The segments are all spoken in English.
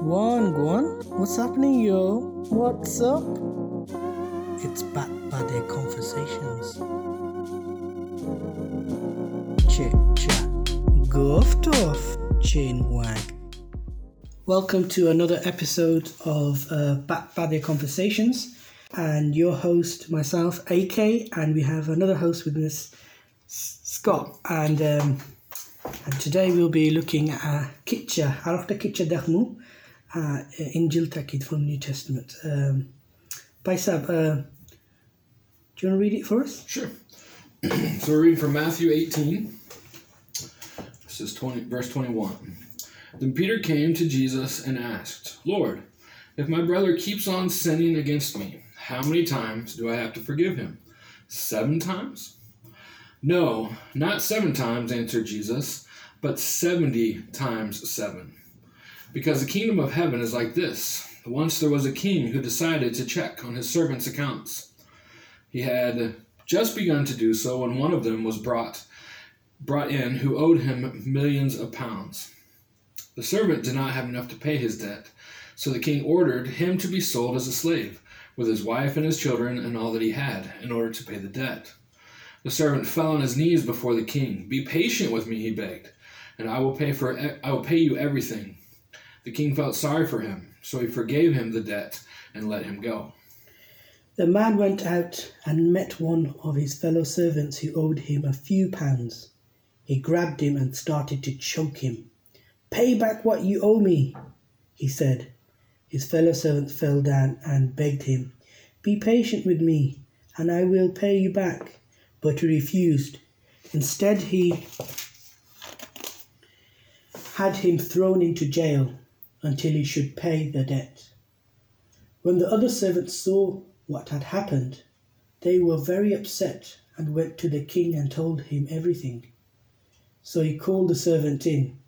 Guan, Guan, what's happening, yo? What's up? It's backed by their Conversations. Chit chat, goof off, chain wag. Welcome to another episode of uh, by Their Conversations, and your host, myself, AK, and we have another host with us, Scott, and um, and today we'll be looking at Kitcha, Arachta Kitcha Dachmu, uh, Injil Takid from New Testament. Um, Baisab, uh, do you want to read it for us? Sure. so we're reading from Matthew 18. This is 20, verse 21. Then Peter came to Jesus and asked, Lord, if my brother keeps on sinning against me, how many times do I have to forgive him? Seven times? No, not seven times, answered Jesus, but seventy times seven. Because the kingdom of heaven is like this. Once there was a king who decided to check on his servants' accounts. He had just begun to do so when one of them was brought brought in who owed him millions of pounds. The servant did not have enough to pay his debt, so the king ordered him to be sold as a slave, with his wife and his children and all that he had, in order to pay the debt. The servant fell on his knees before the king. Be patient with me, he begged, and I will pay for I will pay you everything. The king felt sorry for him, so he forgave him the debt and let him go. The man went out and met one of his fellow servants who owed him a few pounds. He grabbed him and started to choke him. Pay back what you owe me, he said. His fellow servant fell down and begged him, Be patient with me, and I will pay you back. But he refused. Instead, he had him thrown into jail until he should pay the debt. When the other servants saw what had happened, they were very upset and went to the king and told him everything. So he called the servant in.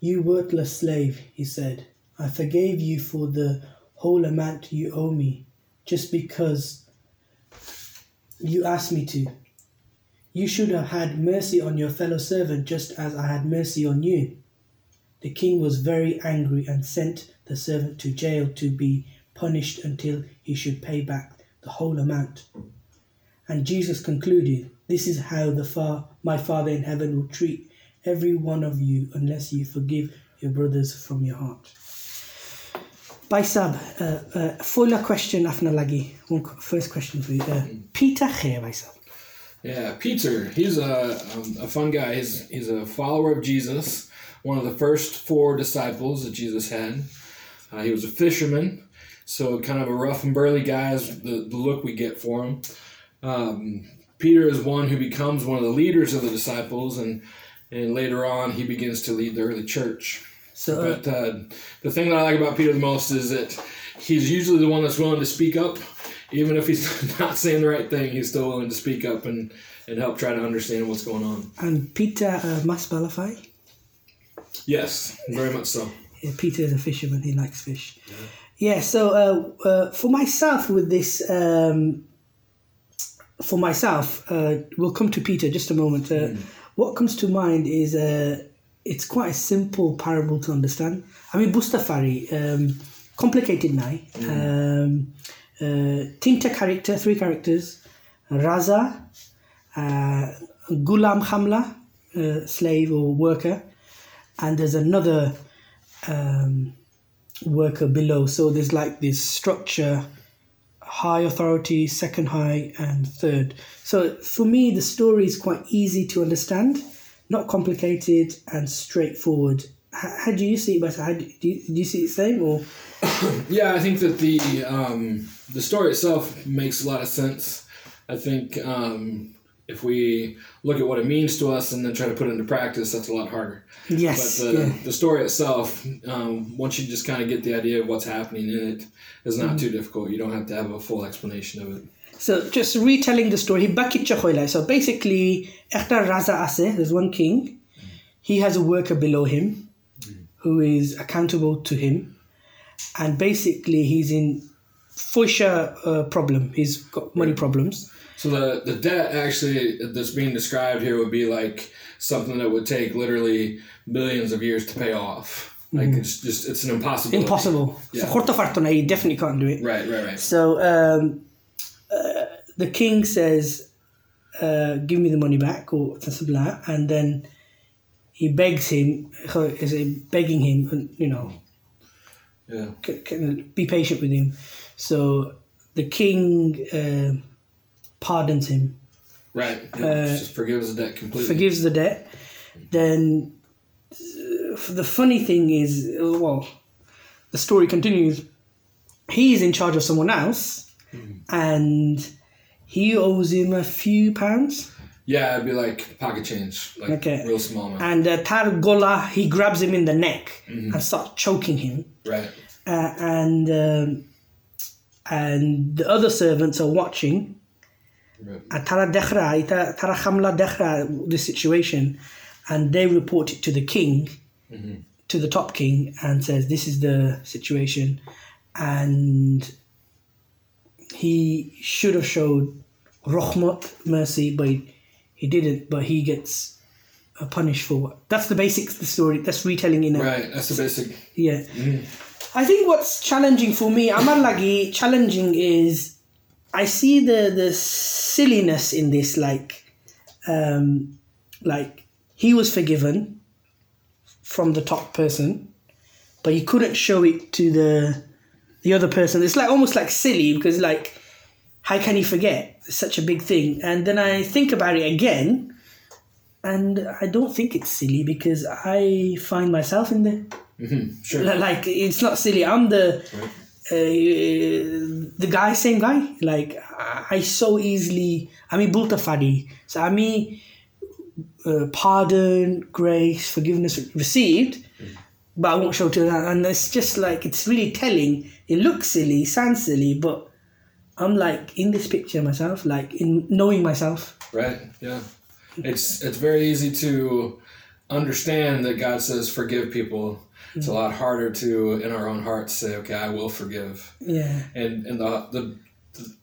You worthless slave, he said, I forgave you for the whole amount you owe me, just because you asked me to. You should have had mercy on your fellow servant just as I had mercy on you. The king was very angry and sent the servant to jail to be punished until he should pay back the whole amount. And Jesus concluded, This is how the far, my Father in heaven will treat every one of you unless you forgive your brothers from your heart. Baisab, uh, uh, question afna lagi. One First question for you. Uh, Peter Khair, Baisab. Yeah, Peter. He's a, um, a fun guy. He's, he's a follower of Jesus, one of the first four disciples that Jesus had. Uh, he was a fisherman, so kind of a rough and burly guy is the, the look we get for him. Um, Peter is one who becomes one of the leaders of the disciples, and, and later on he begins to lead the early church. So, uh, But uh, the thing that I like about Peter the most is that he's usually the one that's willing to speak up. Even if he's not saying the right thing, he's still willing to speak up and, and help try to understand what's going on. and Peter uh, Mas Balafai. Yes, very much so. Yeah, Peter is a fisherman. He likes fish. Yeah. so uh, uh, for myself, with this, um, for myself, uh, we'll come to Peter just a moment. Uh, What comes to mind is uh, it's quite a simple parable to understand. I mean, Bustafari, um, complicated now. Um, uh, Tinta character, three characters. Raza, uh, Gulam Hamla, uh, slave or worker, and there's another um, worker below. So there's like this structure high authority, second high, and third. So for me, the story is quite easy to understand, not complicated and straightforward. How, do you see it, Basa? How do, do, you, do you see it the same or? Yeah, I think that the um, the story itself makes a lot of sense. I think um, if we look at what it means to us and then try to put it into practice, that's a lot harder. Yes. But the, yeah. the story itself, um, once you just kind of get the idea of what's happening in it, is not too difficult. You don't have to have a full explanation of it. So just retelling the story. So basically, Ekhtar Raza Ase, there's one king. He has a worker below him who is accountable to him. And basically, he's in Fusha uh, problem. He's got money problems. So the, the debt actually that's being described here would be like something that would take literally millions of years to pay off. Like it's just it's an impossibility. Impossible. Yeah. So you definitely can't do it. Right, right, right. So um, uh, the king says, uh, "Give me the money back," or something like that, and then he begs him, is begging him, you know, Yeah. c- c- be patient with him. So the king uh, pardons him, Right. Uh, just forgives the debt completely. forgives the debt. Then uh, the funny thing is, uh, well, the story continues. He's in charge of someone else, and he owes him a few pounds. Yeah, it'd be like pocket change, like Okay. real small amount. And uh, Targola, he grabs him in the neck and starts choking him. right. uh, and um, and the other servants are watching. Right. And Tara Dekhra, ita- Tara Khamla Dekhra, the situation, and they report it to the king, mm-hmm. to the top king, and says this is the situation, and he should have showed rahmat mercy, but he, didn't. But he gets punished for what? That's the basic the story. That's retelling in a Right. That's the basic. yeah. Mm-hmm. I think what's challenging for me, Amar Lagi, challenging is I see the the silliness in this, like um like he was forgiven from the top person, but he couldn't show it to the the other person. It's like almost like silly because like how can he forget? It's such a big thing. And then I think about it again and I don't think it's silly because I find myself in there. Hmm Sure. Li- like it's not silly. I'm the uh, the guy same guy. Like i so easily i mean bulta fadi so i mean uh, pardon grace forgiveness received but i won't show to that. And it's just like it's really telling. It looks silly sounds silly but i'm like in this picture myself like in knowing myself. Right. Yeah. It's it's very easy to understand that God says forgive people. It's a mm. lot harder to in our own hearts say, okay, I will forgive. yeah And and the the,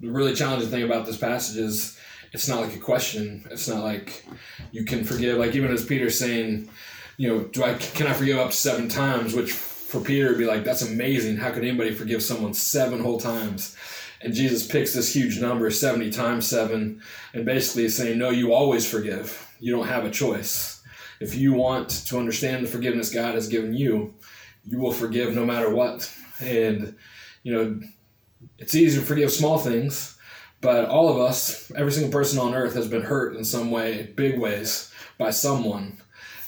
the really challenging thing about this passage is it's not like a question. It's not like you can forgive. Like even as Peter's saying, you know, do I can I forgive up to seven times? Which for Peter would be like, that's amazing. How could anybody forgive someone seven whole times? And Jesus picks this huge number, 70 times seven, and basically is saying, no, you always forgive. You don't have a choice. If you want to understand the forgiveness God has given you, you will forgive no matter what. And, you know, it's easy to forgive small things, but all of us, every single person on earth has been hurt in some way, big ways, by someone.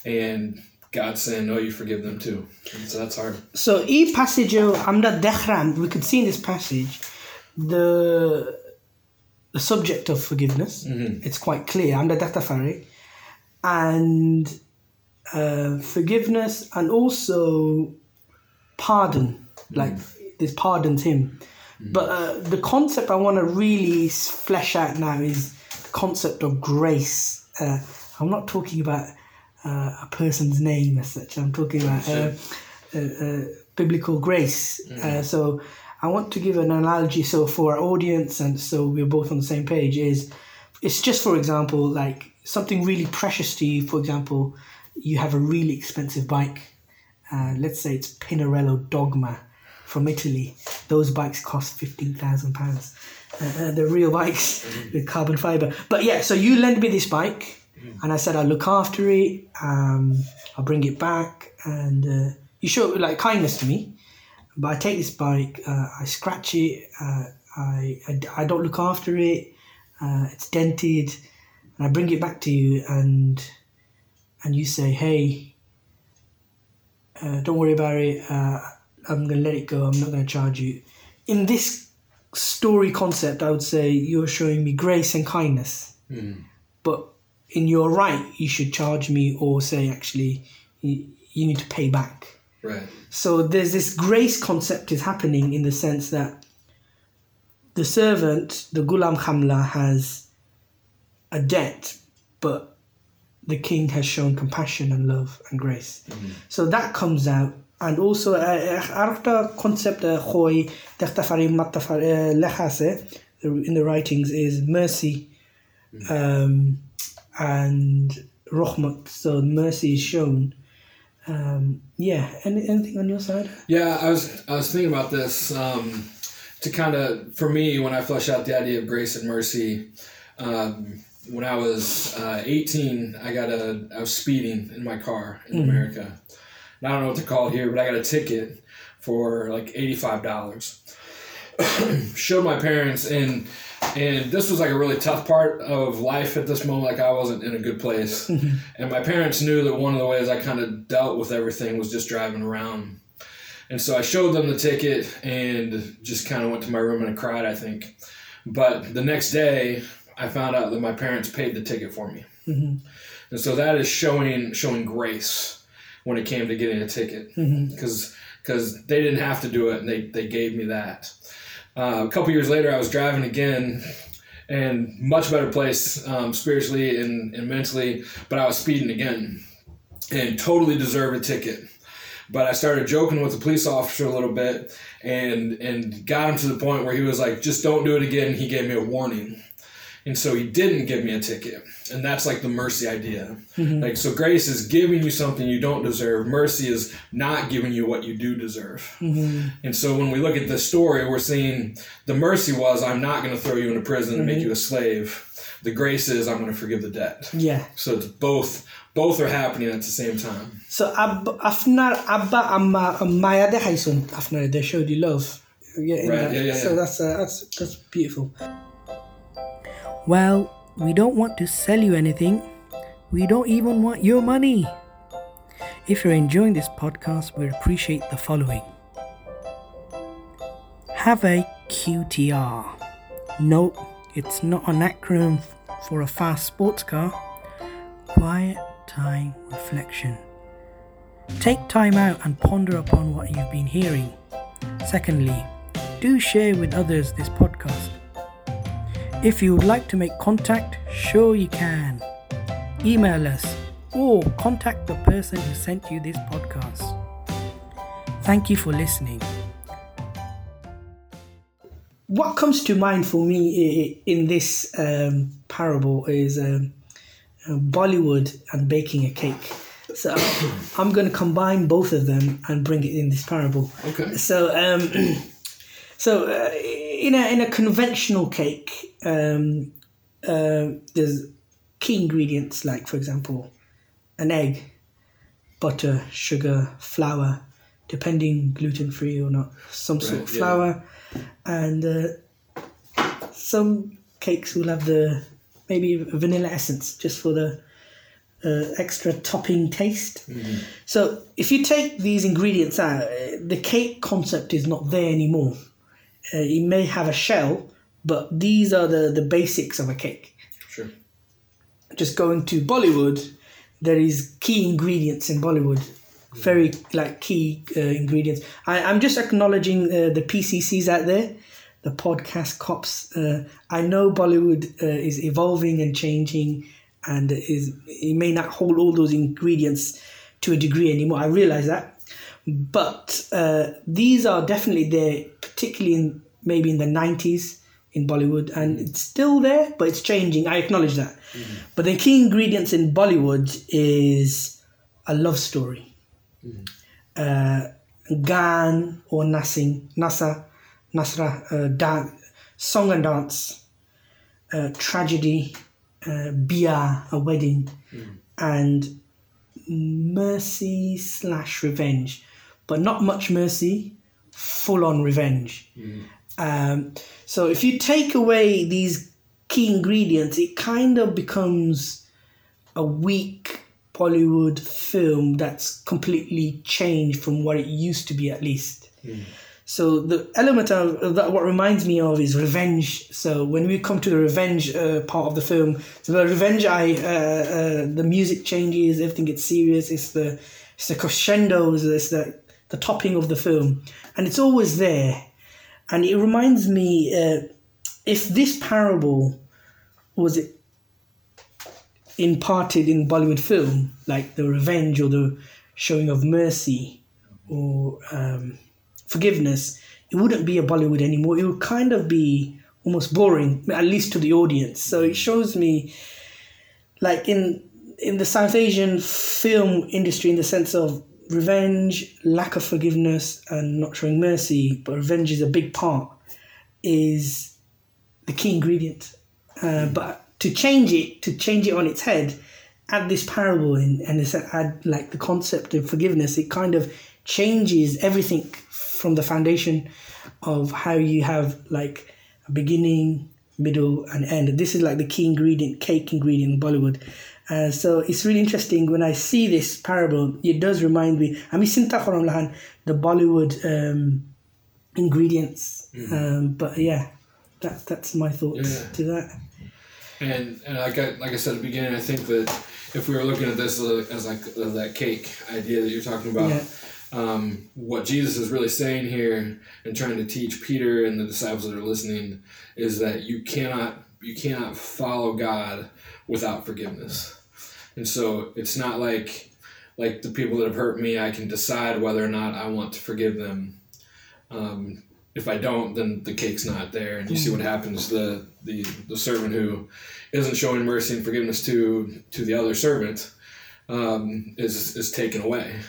And God's saying, no, you forgive them too. And so that's hard. So, e passage amda dechram, we could see in this passage the the subject of forgiveness. Mm-hmm. It's quite clear. Amda dechtafari, and uh, forgiveness, and also pardon. Like this pardons him. But uh, the concept I want to really flesh out now is the concept of grace. Uh, I'm not talking about uh, a person's name as such. I'm talking about uh, uh, uh, biblical grace. Uh, so I want to give an analogy. So for our audience, and so we're both on the same page, is it's just for example like something really precious to you. For example, you have a really expensive bike. Uh, let's say it's Pinarello Dogma from Italy. Those bikes cost fifteen thousand pounds. Uh, the real bikes with carbon fiber. But yeah, so you lend me this bike, and I said I'll look after it. Um, I'll bring it back, and uh, you show like kindness to me. But I take this bike, uh, I scratch it, uh, I, I I don't look after it. Uh, it's dented, and I bring it back to you, and and you say, hey. Uh, don't worry about it. Uh, I'm gonna let it go. I'm not gonna charge you. In this story concept, I would say you're showing me grace and kindness. But in your right, you should charge me or say, actually, you, you need to pay back. Right. So there's this grace concept is happening in the sense that the servant, the Gulam Khamla, has a debt, but the king has shown compassion and love and grace. So that comes out. And also, عرفت concept خوي تختفري متفر لحاسة in the writings is mercy um, and rahmat. So mercy is shown Um, yeah. Any, anything on your side? Yeah, I was I was thinking about this um, to kind of for me when I flesh out the idea of grace and mercy. Um, when I was uh, 18, I got a I was speeding in my car in Mhm. America. And I don't know what to call it here, but I got a ticket for like eighty five dollars. Showed my parents and and this was like a really tough part of life at this moment. Like I wasn't in a good place, Mhm. and my parents knew that one of the ways I kind of dealt with everything was just driving around. And so I showed them the ticket and just kind of went to my room and I cried. I think, but the next day I found out that my parents paid the ticket for me. Mhm. And so that is showing showing grace when it came to getting a ticket because because they didn't have to do it and they, they gave me that. Uh, a couple years later, I was driving again and much better place um, spiritually and, and mentally, but I was speeding again and totally deserved a ticket. But I started joking with the police officer a little bit and and got him to the point where he was like, just don't do it again. He gave me a warning. And so he didn't give me a ticket. And that's like the mercy idea. Mhm. Like so grace is giving you something you don't deserve. Mercy is not giving you what you do deserve. Mhm. And so when we look at this story, we're seeing the mercy was I'm not going to throw you into prison and make you a slave. The grace is I'm going to forgive the debt. Yeah. So it's both both are happening at the same time. So after Abba amma Maya de after they showed you love. Yeah, Right, that. yeah, yeah, So that's uh, that's that's beautiful. Well, we don't want to sell you anything. We don't even want your money. If you're enjoying this podcast, we appreciate the following. Have a QTR. Nope, it's not an acronym for a fast sports car. Quiet time reflection. Take time out and ponder upon what you've been hearing. Secondly, do share with others this podcast. If you would like to make contact, sure you can. Email us or contact the person who sent you this podcast. Thank you for listening. What comes to mind for me in this um, parable is um, uh, Bollywood and baking a cake. So I'm going to combine both of them and bring it in this parable. Okay. So, um, so uh, in a in a conventional cake, um, uh, there's key ingredients like, for example, an egg, butter, sugar, flour, depending gluten free or not, some sort Right, of yeah. flour, and uh, some cakes will have the maybe vanilla essence just for the uh, extra topping taste. So if you take these ingredients out, the cake concept is not there anymore. Uh, it may have a shell, but these are the, the basics of a cake. Sure. Just going to Bollywood, there is key ingredients in Bollywood, very like key uh, ingredients. I, I'm just acknowledging uh, the PCCs out there, the podcast cops. Uh, I know Bollywood uh, is evolving and changing, and is it may not hold all those ingredients to a degree anymore. I realize that, but uh, these are definitely there, particularly in maybe in the '90s in Bollywood, and it's still there, but it's changing. I acknowledge that. But the key ingredients in Bollywood is a love story, uh, gan or nasing, nasa, nasra, uh, dan- song and dance, uh, tragedy, uh, bia, a wedding, and mercy slash revenge, but not much mercy, full on revenge. Um, so if you take away these key ingredients, it kind of becomes a weak Bollywood film that's completely changed from what it used to be, at least. So the element of of that, what reminds me of is revenge. So when we come to the revenge uh, part of the film, so the revenge, I uh, uh, the music changes, everything gets serious. It's the it's the crescendos, it's the the topping of the film, and it's always there. And it reminds me, uh, if this parable was imparted in Bollywood film, like the revenge or the showing of mercy or um, forgiveness, it wouldn't be a Bollywood anymore. It would kind of be almost boring, at least to the audience. So it shows me, like in in the South Asian film industry, in the sense of revenge, lack of forgiveness, and not showing mercy, but revenge is a big part, is the key ingredient. Uh, but to change it, to change it on its head, add this parable in and it's add like the concept of forgiveness, it kind of changes everything from the foundation of how you have like a beginning, middle, and end. This is like the key ingredient, cake ingredient in Bollywood. Uh, so it's really interesting when I see this parable. It does remind me. I mean, sinta lahan the Bollywood um, ingredients. Mm-hmm. Um, but yeah, that's that's my thoughts yeah. to that. And and like I like I said at the beginning, I think that if we were looking at this as like that cake idea that you're talking about. Yeah. Um, what Jesus is really saying here and trying to teach Peter and the disciples that are listening is that you cannot you cannot follow God without forgiveness. And so it's not like like the people that have hurt me, I can decide whether or not I want to forgive them. Um, if I don't, then the cake's not there, and you see what mm. happens. The the the servant who isn't showing mercy and forgiveness to to the other servant um, is is taken away,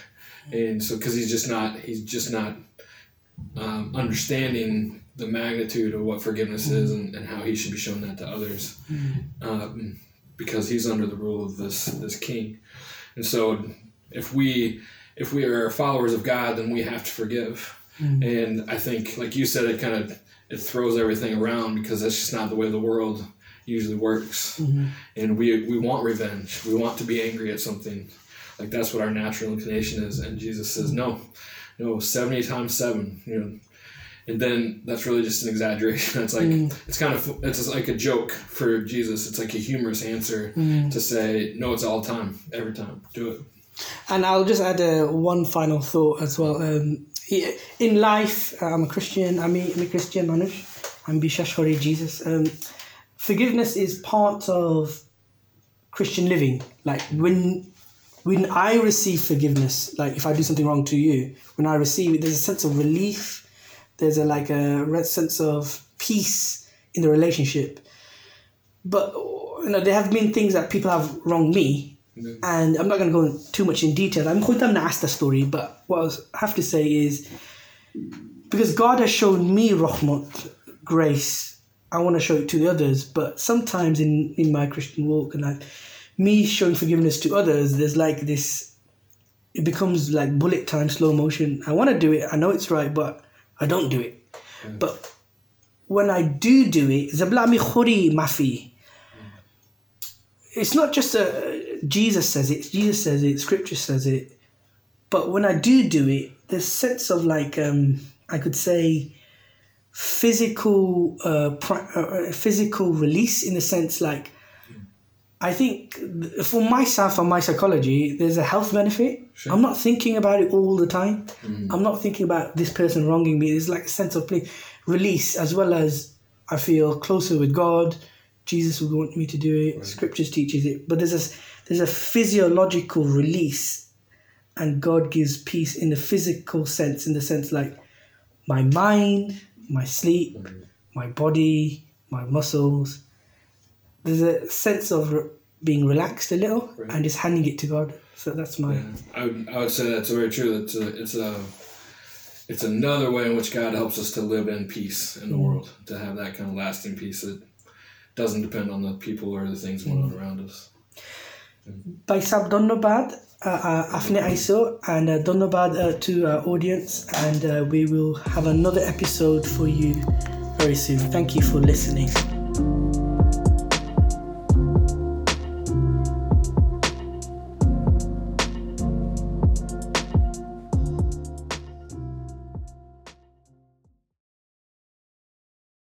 and so because he's just not he's just not um, understanding the magnitude of what forgiveness is mm. and, and how he should be showing that to others. Mm. Um, because he's under the rule of this this king. And so if we if we are followers of God, then we have to forgive. Mm-hmm. And I think, like you said, it kind of it throws everything around because that's just not the way the world usually works. Mm-hmm. And we we want revenge. We want to be angry at something. Like that's what our natural inclination is. And Jesus says, no, no, seventy times seven. You know, and then that's really just an exaggeration. It's like mm. it's kind of it's like a joke for Jesus. It's like a humorous answer mm. to say no. It's all time, every time. Do it. And I'll just add uh, one final thought as well. Um, in life, uh, I'm a Christian. I'm a, I'm a Christian, Manush. I'm Bishashwari Jesus. Um, forgiveness is part of Christian living. Like when when I receive forgiveness, like if I do something wrong to you, when I receive it, there's a sense of relief there's a like a sense of peace in the relationship. But you know, there have been things that people have wronged me, mm-hmm. and I'm not going to go too much in detail. I'm going to ask the story, but what I have to say is because God has shown me rahmat, grace, I want to show it to the others. But sometimes in in my Christian walk and like me showing forgiveness to others, there's like this. It becomes like bullet time, slow motion. I want to do it. I know it's right, but I don't do it. Mm. But when I do do it, zablami khuri mafi. It's not just a Jesus says it. Jesus says it. Scripture says it. But when I do do it, there's sense of like um, I could say physical uh, uh, uh, physical release in the sense like I think for myself and my psychology, there's a health benefit. Sure. I'm not thinking about it all the time. Mm. I'm not thinking about this person wronging me. There's like a sense of release as well as I feel closer with God. Jesus would want me to do it. Right. Scriptures teaches it, but there's a there's a physiological release, and God gives peace in the physical sense, in the sense like my mind, my sleep, mm. my body, my muscles there's a sense of being relaxed a little right. and just handing it to God. So that's my. Yeah. I would, I would say that's very true. It's a, it's a it's another way in which God helps us to live in peace in the mm. world, to have that kind of lasting peace that doesn't depend on the people or the things going mm. on around us. By Sab Donnobad, Afne Aiso, and uh, Donnobad uh, to our audience, and uh, we will have another episode for you very soon. Thank you for listening.